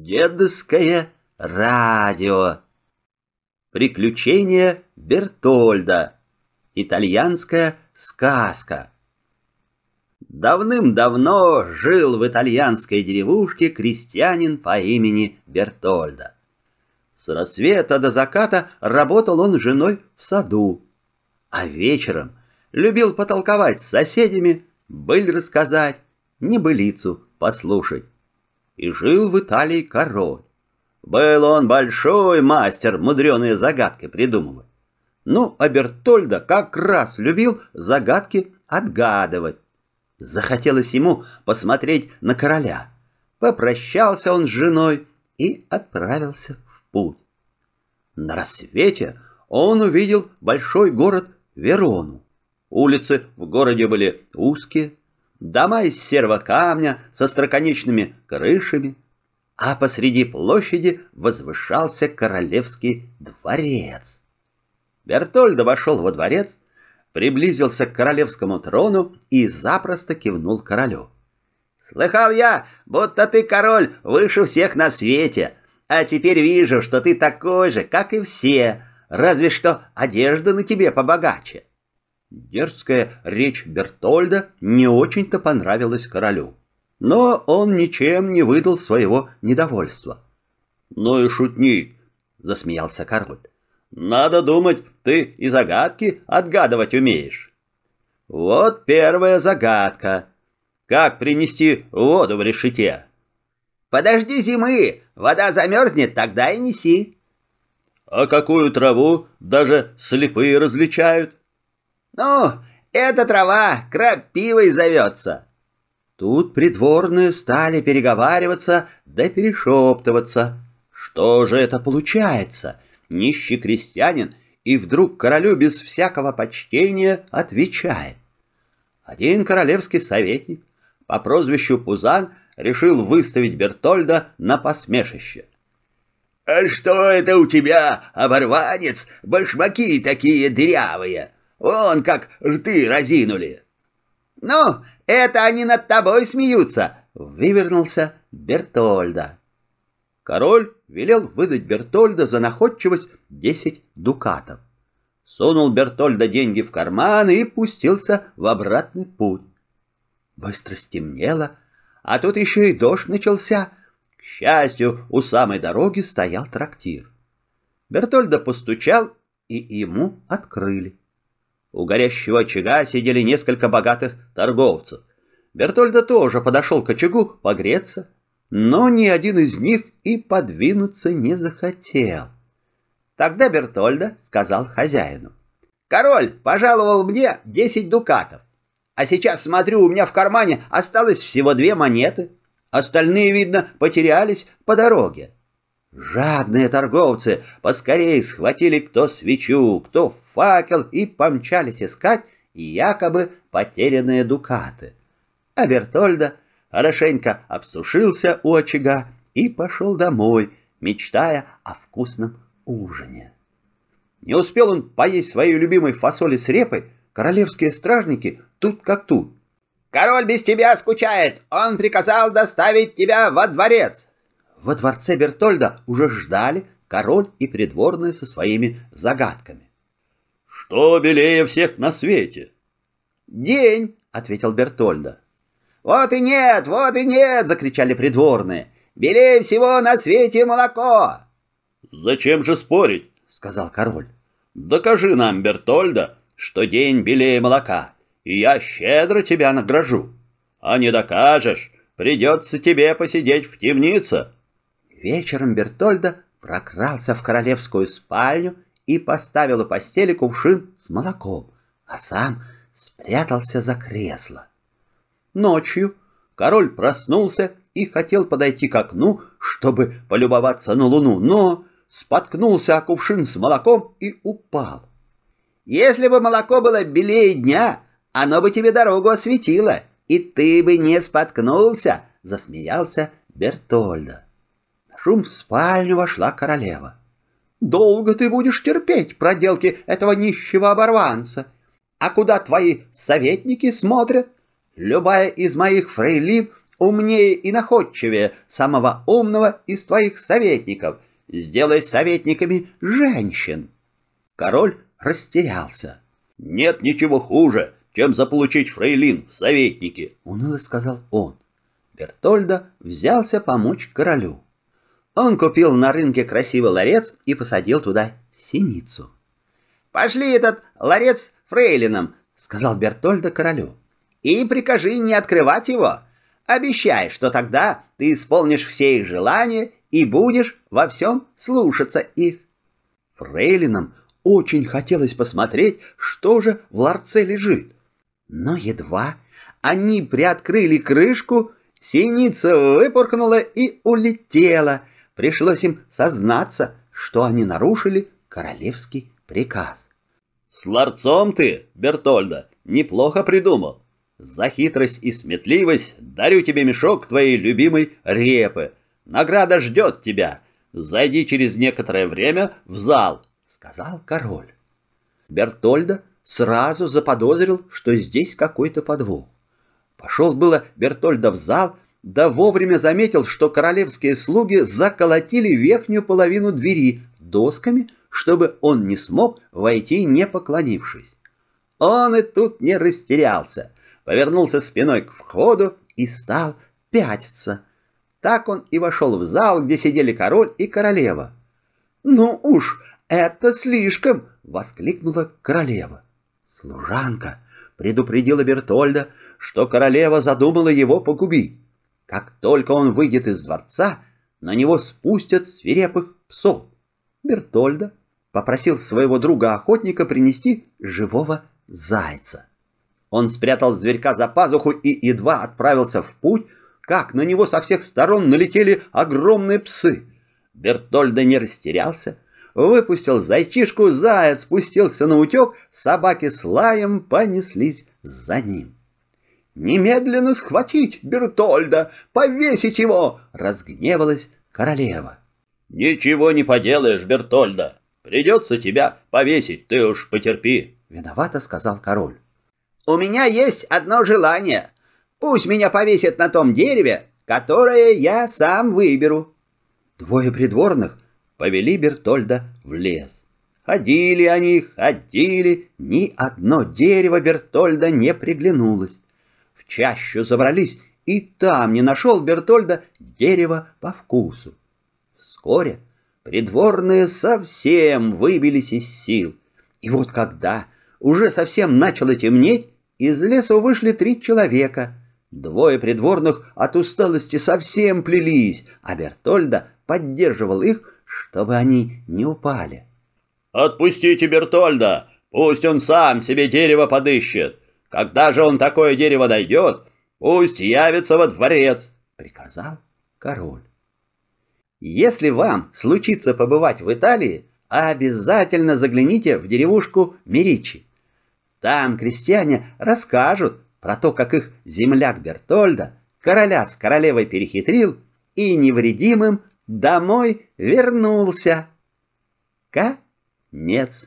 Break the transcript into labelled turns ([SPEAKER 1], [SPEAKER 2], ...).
[SPEAKER 1] Дедовское радио. Приключения Бертольда. Итальянская сказка. Давным-давно жил в итальянской деревушке крестьянин по имени Бертольда. С рассвета до заката работал он женой в саду, а вечером любил потолковать с соседями, быль рассказать, небылицу послушать и жил в Италии король. Был он большой мастер мудреные загадки придумывать. Ну, а Бертольда как раз любил загадки отгадывать. Захотелось ему посмотреть на короля. Попрощался он с женой и отправился в путь. На рассвете он увидел большой город Верону. Улицы в городе были узкие, дома из серого камня со строконечными крышами, а посреди площади возвышался королевский дворец. Бертольдо вошел во дворец, приблизился к королевскому трону и запросто кивнул королю. «Слыхал я, будто ты король выше всех на свете, а теперь вижу, что ты такой же, как и все, разве что одежда на тебе побогаче». Дерзкая речь Бертольда не очень-то понравилась королю. Но он ничем не выдал своего недовольства. «Ну и шутник!» — засмеялся король. «Надо думать, ты и загадки отгадывать умеешь». «Вот первая загадка. Как принести воду в решете?» «Подожди зимы, вода замерзнет, тогда и неси». «А какую траву даже слепые различают?» «Ну, эта трава крапивой зовется». Тут придворные стали переговариваться да перешептываться. Что же это получается? Нищий крестьянин и вдруг королю без всякого почтения отвечает. Один королевский советник по прозвищу Пузан решил выставить Бертольда на посмешище. «А что это у тебя, оборванец, башмаки такие дырявые?» Вон как рты разинули. Ну, это они над тобой смеются, вывернулся Бертольда. Король велел выдать Бертольда за находчивость десять дукатов. Сунул Бертольда деньги в карман и пустился в обратный путь. Быстро стемнело, а тут еще и дождь начался. К счастью, у самой дороги стоял трактир. Бертольда постучал, и ему открыли. У горящего очага сидели несколько богатых торговцев. Бертольда тоже подошел к очагу погреться, но ни один из них и подвинуться не захотел. Тогда Бертольда сказал хозяину. «Король пожаловал мне десять дукатов, а сейчас смотрю, у меня в кармане осталось всего две монеты. Остальные, видно, потерялись по дороге. Жадные торговцы поскорее схватили кто свечу, кто факел и помчались искать якобы потерянные дукаты. А Бертольда хорошенько обсушился у очага и пошел домой, мечтая о вкусном ужине. Не успел он поесть своей любимой фасоли с репой, королевские стражники тут как тут. «Король без тебя скучает, он приказал доставить тебя во дворец!» Во дворце Бертольда уже ждали король и придворные со своими загадками. «Что белее всех на свете?» «День», — ответил Бертольда. «Вот и нет, вот и нет!» — закричали придворные. «Белее всего на свете молоко!» «Зачем же спорить?» — сказал король. «Докажи нам, Бертольда, что день белее молока, и я щедро тебя награжу. А не докажешь, придется тебе посидеть в темнице». Вечером Бертольда прокрался в королевскую спальню и поставил у постели кувшин с молоком, а сам спрятался за кресло. Ночью король проснулся и хотел подойти к окну, чтобы полюбоваться на луну, но споткнулся о кувшин с молоком и упал. «Если бы молоко было белее дня, оно бы тебе дорогу осветило, и ты бы не споткнулся», — засмеялся Бертольда шум в спальню вошла королева. «Долго ты будешь терпеть проделки этого нищего оборванца? А куда твои советники смотрят? Любая из моих фрейлин умнее и находчивее самого умного из твоих советников. Сделай советниками женщин. Король растерялся. Нет ничего хуже, чем заполучить фрейлин в советники, уныло сказал он. Бертольда взялся помочь королю. Он купил на рынке красивый ларец и посадил туда синицу. «Пошли этот ларец фрейлином», — сказал Бертольда королю. «И прикажи не открывать его. Обещай, что тогда ты исполнишь все их желания и будешь во всем слушаться их». Фрейлинам очень хотелось посмотреть, что же в ларце лежит. Но едва они приоткрыли крышку, синица выпорхнула и улетела. Пришлось им сознаться, что они нарушили королевский приказ. «С ларцом ты, Бертольда, неплохо придумал. За хитрость и сметливость дарю тебе мешок твоей любимой репы. Награда ждет тебя. Зайди через некоторое время в зал», — сказал король. Бертольда сразу заподозрил, что здесь какой-то подвох. Пошел было Бертольда в зал, да вовремя заметил, что королевские слуги заколотили верхнюю половину двери досками, чтобы он не смог войти, не поклонившись. Он и тут не растерялся, повернулся спиной к входу и стал пятиться. Так он и вошел в зал, где сидели король и королева. «Ну уж, это слишком!» — воскликнула королева. Служанка предупредила Бертольда, что королева задумала его погубить. Как только он выйдет из дворца, на него спустят свирепых псов. Бертольда попросил своего друга-охотника принести живого зайца. Он спрятал зверька за пазуху и едва отправился в путь, как на него со всех сторон налетели огромные псы. Бертольда не растерялся, выпустил зайчишку, заяц спустился на утек, собаки с лаем понеслись за ним. «Немедленно схватить Бертольда, повесить его!» — разгневалась королева. «Ничего не поделаешь, Бертольда. Придется тебя повесить, ты уж потерпи», — виновато сказал король. «У меня есть одно желание. Пусть меня повесят на том дереве, которое я сам выберу». Двое придворных повели Бертольда в лес. Ходили они, ходили, ни одно дерево Бертольда не приглянулось. Чащу забрались, и там не нашел Бертольда дерево по вкусу. Вскоре придворные совсем выбились из сил. И вот когда уже совсем начало темнеть, из леса вышли три человека. Двое придворных от усталости совсем плелись, а Бертольда поддерживал их, чтобы они не упали. «Отпустите Бертольда, пусть он сам себе дерево подыщет. Когда же он такое дерево найдет, пусть явится во дворец», — приказал король. Если вам случится побывать в Италии, обязательно загляните в деревушку Меричи. Там крестьяне расскажут про то, как их земляк Бертольда короля с королевой перехитрил и невредимым домой вернулся. Конец.